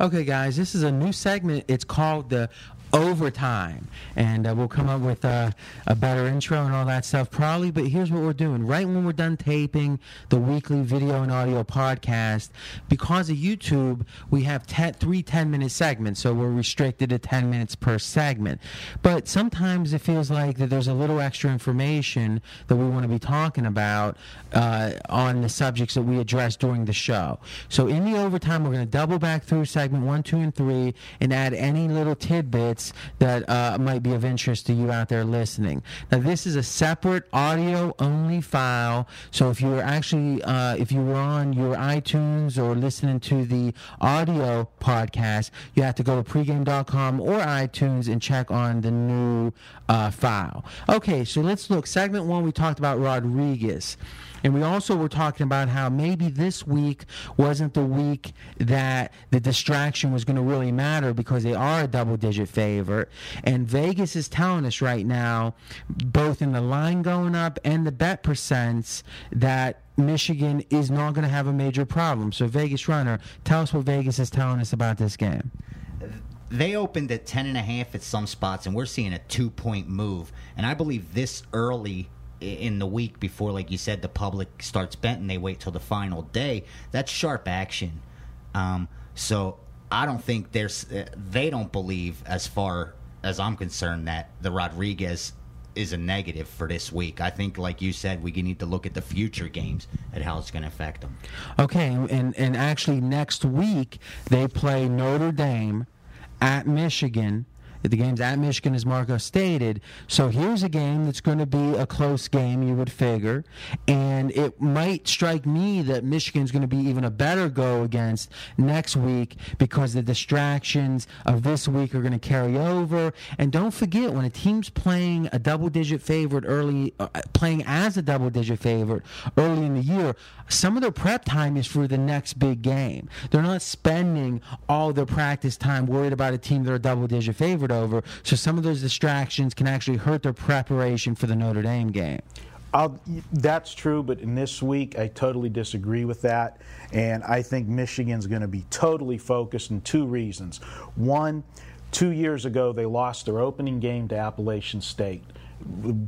Okay, guys, this is a new segment. It's called the overtime. And uh, we'll come up with uh, a better intro and all that stuff probably but here's what we're doing. Right when we're done taping the weekly video and audio podcast because of youtube we have three 10 minute segments so we're restricted to 10 minutes per segment. But sometimes it feels like that there's a little extra information that we want to be talking about uh, on the subjects that we address during the show. So in the overtime we're going to double back through segment one two and three and add any little tidbits that uh, might be of interest to you out there listening. Now, this is a separate audio only file. So if you were actually, uh, if you were on your iTunes or listening to the audio podcast, you have to go to pregame.com or iTunes and check on the new uh, file. Okay, so let's look. Segment one, we talked about Rodriguez. And we also were talking about how maybe this week wasn't the week that the distraction was going to really matter because they are a double digit favorite. And Vegas is telling us right now, both in the line going up and the bet percents, that Michigan is not going to have a major problem. So, Vegas runner, tell us what Vegas is telling us about this game they opened at 10 and a half at some spots and we're seeing a two point move and i believe this early in the week before, like you said, the public starts betting, they wait till the final day. That's sharp action. Um, so I don't think there's. Uh, they don't believe, as far as I'm concerned, that the Rodriguez is a negative for this week. I think, like you said, we need to look at the future games and how it's going to affect them. Okay, and and actually next week they play Notre Dame at Michigan the game's at Michigan, as Marco stated. So here's a game that's going to be a close game, you would figure. And it might strike me that Michigan's going to be even a better go against next week because the distractions of this week are going to carry over. And don't forget, when a team's playing a double digit favorite early, uh, playing as a double digit favorite early in the year, some of their prep time is for the next big game. They're not spending all their practice time worried about a team they're a double digit favorite over. So some of those distractions can actually hurt their preparation for the Notre Dame game. I'll, that's true, but in this week, I totally disagree with that. And I think Michigan's going to be totally focused in two reasons. One, two years ago, they lost their opening game to Appalachian State,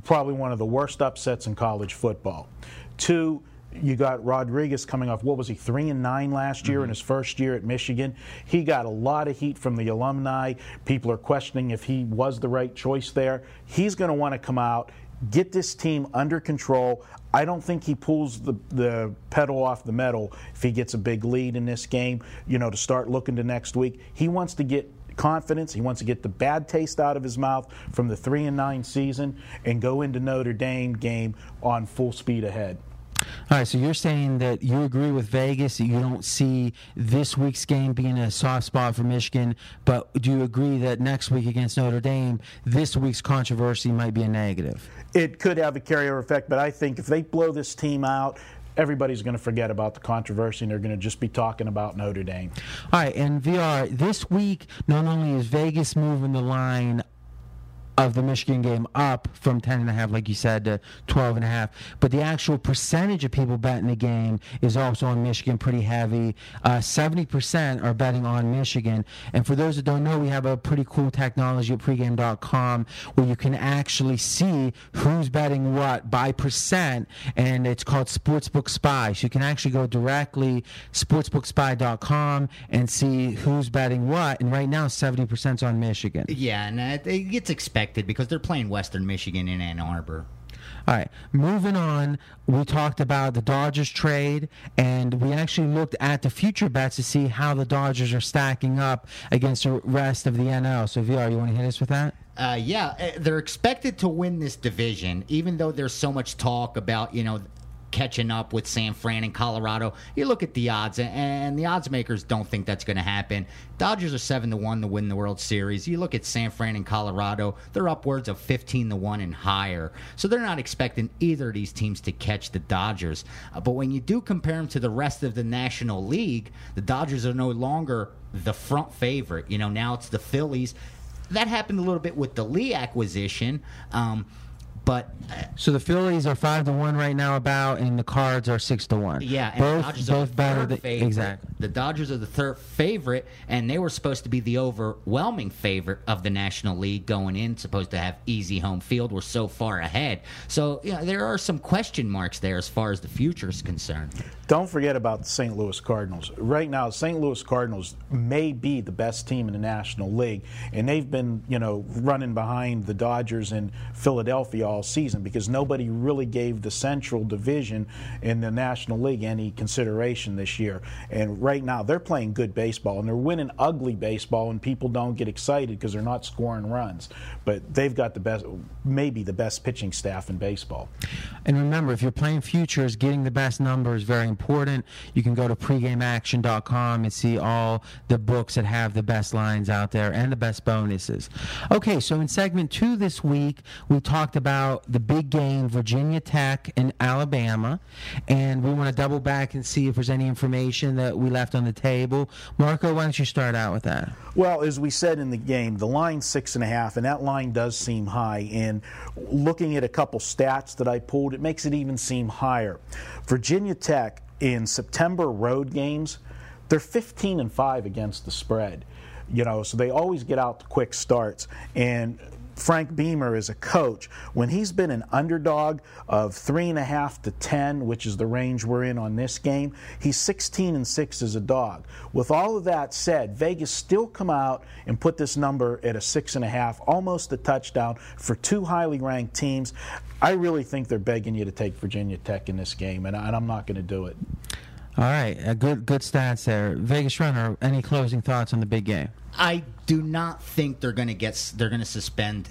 probably one of the worst upsets in college football. Two, you got Rodriguez coming off. What was he? Three and nine last year mm-hmm. in his first year at Michigan. He got a lot of heat from the alumni. People are questioning if he was the right choice there. He's going to want to come out, get this team under control. I don't think he pulls the, the pedal off the metal if he gets a big lead in this game. You know, to start looking to next week. He wants to get confidence. He wants to get the bad taste out of his mouth from the three and nine season and go into Notre Dame game on full speed ahead. All right, so you're saying that you agree with Vegas that you don't see this week's game being a soft spot for Michigan, but do you agree that next week against Notre Dame, this week's controversy might be a negative? It could have a carryover effect, but I think if they blow this team out, everybody's going to forget about the controversy and they're going to just be talking about Notre Dame. All right, and VR, this week, not only is Vegas moving the line of the Michigan game up from 10 and a half, like you said, to 12 and a half. But the actual percentage of people betting the game is also on Michigan pretty heavy. Uh, 70% are betting on Michigan. And for those that don't know, we have a pretty cool technology at pregame.com where you can actually see who's betting what by percent. And it's called Sportsbook Spy. So you can actually go directly sportsbookspy.com and see who's betting what. And right now, 70% is on Michigan. Yeah, and uh, it gets expected because they're playing Western Michigan in Ann Arbor. All right, moving on. We talked about the Dodgers trade, and we actually looked at the future bets to see how the Dodgers are stacking up against the rest of the NL. So, VR, you want to hit us with that? Uh, yeah, uh, they're expected to win this division, even though there's so much talk about you know catching up with San Fran and Colorado. You look at the odds, and the odds makers don't think that's going to happen. Dodgers are seven to one to win the World Series. You look at San Fran and Colorado; they're upwards of fifteen to one and higher. So they're not expecting either of these teams to catch the Dodgers. Uh, but when you do compare them to the rest of the National League, the Dodgers are no longer the front favorite. You know, now it's the Phillies. That happened a little bit with the Lee acquisition. Um, But So the Phillies are five to one right now, about, and the Cards are six to one. yeah, and both the Dodgers both the better than favorite. exactly. The Dodgers are the third favorite, and they were supposed to be the overwhelming favorite of the National League going in. Supposed to have easy home field. We're so far ahead. So yeah, there are some question marks there as far as the future is concerned. Don't forget about the St. Louis Cardinals. Right now, St. Louis Cardinals may be the best team in the National League, and they've been, you know, running behind the Dodgers and Philadelphia all season because nobody really gave the Central Division in the National League any consideration this year. And right now, they're playing good baseball and they're winning ugly baseball, and people don't get excited because they're not scoring runs. But they've got the best, maybe the best pitching staff in baseball. And remember, if you're playing futures, getting the best number is very important. You can go to pregameaction.com and see all the books that have the best lines out there and the best bonuses. Okay, so in segment two this week, we talked about the big game, Virginia Tech and Alabama, and we want to double back and see if there's any information that we left on the table. Marco, why don't you start out with that? Well, as we said in the game, the line six and a half, and that line does seem high. And looking at a couple stats that I pulled, it makes it even seem higher. Virginia Tech in September road games, they're 15 and five against the spread. You know, so they always get out the quick starts. And Frank Beamer is a coach. When he's been an underdog of three and a half to ten, which is the range we're in on this game, he's 16 and six as a dog. With all of that said, Vegas still come out and put this number at a six and a half, almost a touchdown for two highly ranked teams. I really think they're begging you to take Virginia Tech in this game, and I'm not going to do it. All right, uh, good good stats there. Vegas Runner, any closing thoughts on the big game? I do not think they're going to get. They're going to suspend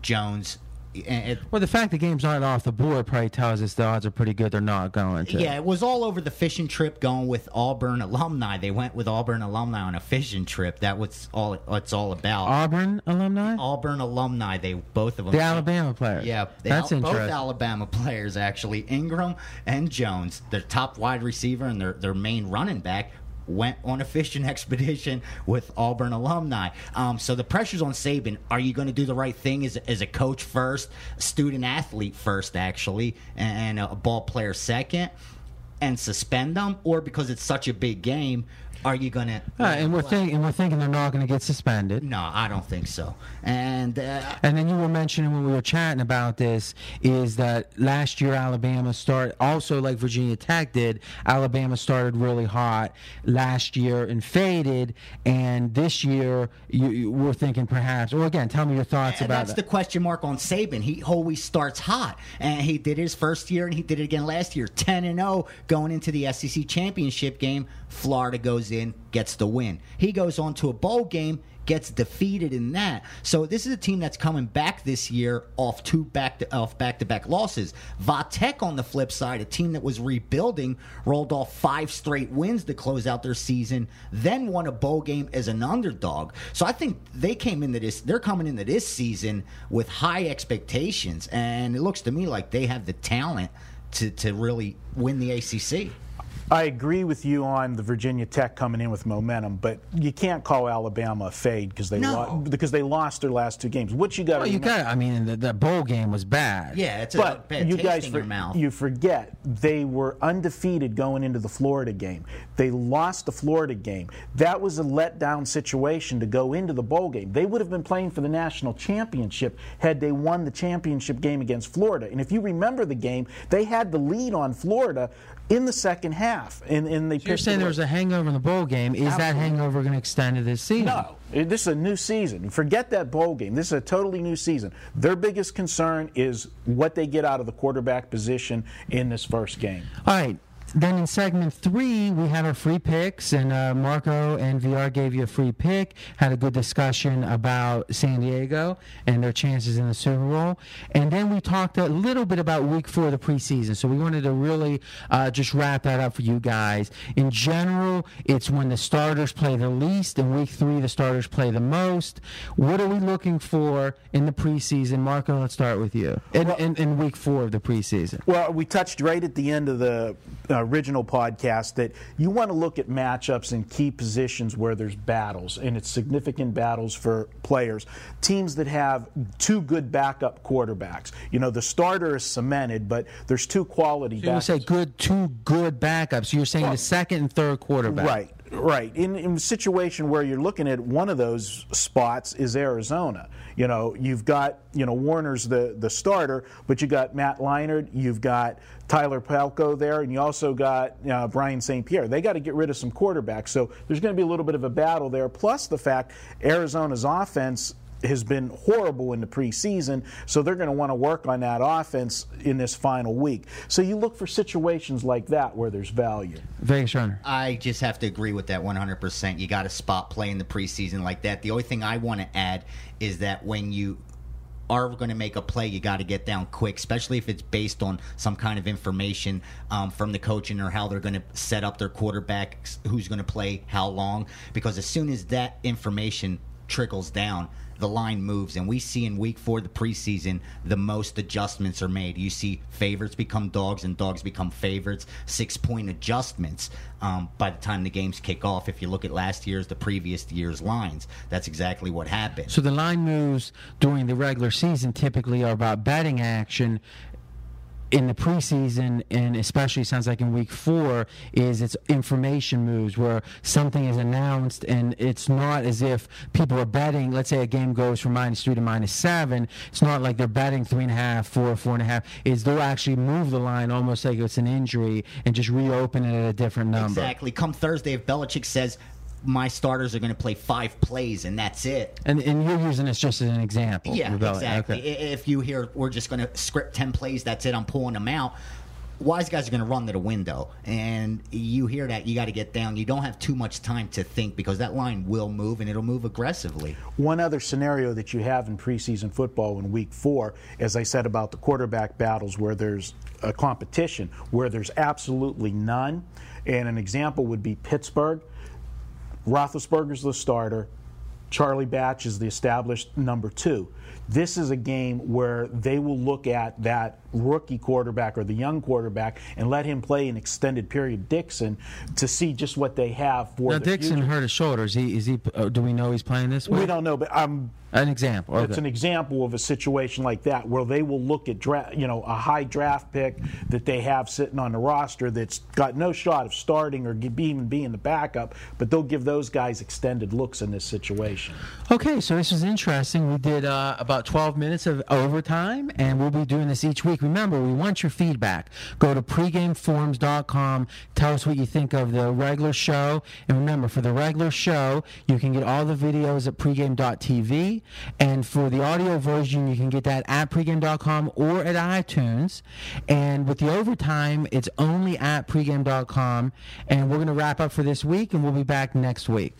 Jones. And it- Well, the fact the game's aren't off the board probably tells us the odds are pretty good they're not going to. Yeah, it was all over the fishing trip going with Auburn alumni. They went with Auburn alumni on a fishing trip. That was all it's all about. Auburn alumni? Auburn alumni, they both of them. The Alabama players. Yeah, they that's al- both. Alabama players actually. Ingram and Jones, their top wide receiver and their their main running back, went on a fishing expedition with Auburn alumni. Um, so the pressure's on Saban. Are you going to do the right thing as, as a coach first, student athlete first, actually, and a ball player second, and suspend them, or because it's such a big game, are you going to? Uh, and we're thinking, and we're thinking they're not going to get suspended. No, I don't think so. And uh, And then you were mentioning when we were chatting about this is that last year Alabama started also like Virginia Tech did. Alabama started really hot last year and faded, and this year you, you we're thinking perhaps. Or again, tell me your thoughts about that's that. the question mark on Saban. He always starts hot, and he did his first year, and he did it again last year. Ten and zero going into the SEC championship game. Florida goes in, gets the win. He goes on to a bowl game, gets defeated in that. So this is a team that's coming back this year off two back to, off back to back losses. Va Tech on the flip side, a team that was rebuilding, rolled off five straight wins to close out their season, then won a bowl game as an underdog. So I think they came into this they're coming into this season with high expectations and it looks to me like they have the talent to, to really win the ACC. I agree with you on the Virginia Tech coming in with momentum, but you can't call Alabama a fade because they No. lo- because they lost their last two games. What you got? well, you got. I mean, the, the bowl game was bad. Yeah, it's a But bad you taste guys, in for- mouth. you forget they were undefeated going into the Florida game. They lost the Florida game. That was a letdown situation to go into the bowl game. They would have been playing for the national championship had they won the championship game against Florida. And if you remember the game, they had the lead on Florida in the second half, and, and they. You're saying it there was a hangover in the bowl game. Is that hangover going to extend to this season? No, this is a new season. Forget that bowl game. This is a totally new season. Their biggest concern is what they get out of the quarterback position in this first game. All right. Then in segment three, we had our free picks, and uh, Marco and VR gave you a free pick. Had a good discussion about San Diego and their chances in the Super Bowl, and then we talked a little bit about Week Four of the preseason. So we wanted to really uh, just wrap that up for you guys. In general, it's when the starters play the least. In Week Three, the starters play the most. What are we looking for in the preseason, Marco? Let's start with you. In, in, in Week Four of the preseason. Well, we touched right at the end of the uh, original podcast that you want to look at matchups in key positions where there's battles, and it's significant battles for players. Teams that have two good backup quarterbacks. You know, the starter is cemented, but there's two quality You backups. say good, two good backups. You're saying the second and third quarterback. Right, right. In, in a situation where you're looking at one of those spots is Arizona. You know, you've got you know Warner's the the starter, but you got Matt Leinart, you've got Tyler Palko there, and you also got uh, Brian St. Pierre. They got to get rid of some quarterbacks, so there's going to be a little bit of a battle there. Plus the fact Arizona's offense has been horrible in the preseason, so they're going to want to work on that offense in this final week. So you look for situations like that where there's value. Vegas runner. I just have to agree with that 100%. You got to spot play in the preseason like that. The only thing I want to add is that when you are going to make a play, you got to get down quick, especially if it's based on some kind of information um, from the coaching or how they're going to set up their quarterback, who's going to play how long. Because as soon as that information trickles down, the line moves, and we see in week four, the preseason, the most adjustments are made. You see favorites become dogs, and dogs become favorites. Six point adjustments um, by the time the games kick off. If you look at last year's, the previous year's lines, that's exactly what happened. So the line moves during the regular season typically are about betting action. In the preseason, and especially sounds like in week four, is it's information moves where something is announced, and it's not as if people are betting. Let's say a game goes from minus three to minus seven. It's not like they're betting three and a half, four, four and a half. Is they'll actually move the line almost like it's an injury and just reopen it at a different number. Exactly. Come Thursday, if Belichick says my starters are going to play five plays and that's it. And, and you're using this just as an example. Yeah, exactly. Okay. If you hear we're just going to script 10 plays, that's it, I'm pulling them out. Wise guys are going to run to the window. And you hear that, you got to get down. You don't have too much time to think because that line will move and it'll move aggressively. One other scenario that you have in preseason football in week four, as I said about the quarterback battles where there's a competition, where there's absolutely none. And an example would be Pittsburgh. Roethlisberger's the starter. Charlie Batch is the established number two. This is a game where they will look at that rookie quarterback or the young quarterback and let him play an extended period, Dixon, to see just what they have for Now Dixon future. hurt his shoulder. Is he? Is he? Uh, do we know he's playing this week? We don't know, but I'm An example. Okay. it's an example of a situation like that where they will look at dra- you know a high draft pick that they have sitting on the roster that's got no shot of starting or even being the backup, but they'll give those guys extended looks in this situation. Okay, so this was interesting. We did uh, about 12 minutes of overtime, and we'll be doing this each week. Remember, we want your feedback. Go to pregameforums.com. Tell us what you think of the regular show. And remember, for the regular show, you can get all the videos at pregame.tv. And for the audio version, you can get that at pregame.com or at iTunes. And with the overtime, it's only at pregame.com. And we're going to wrap up for this week, and we'll be back next week.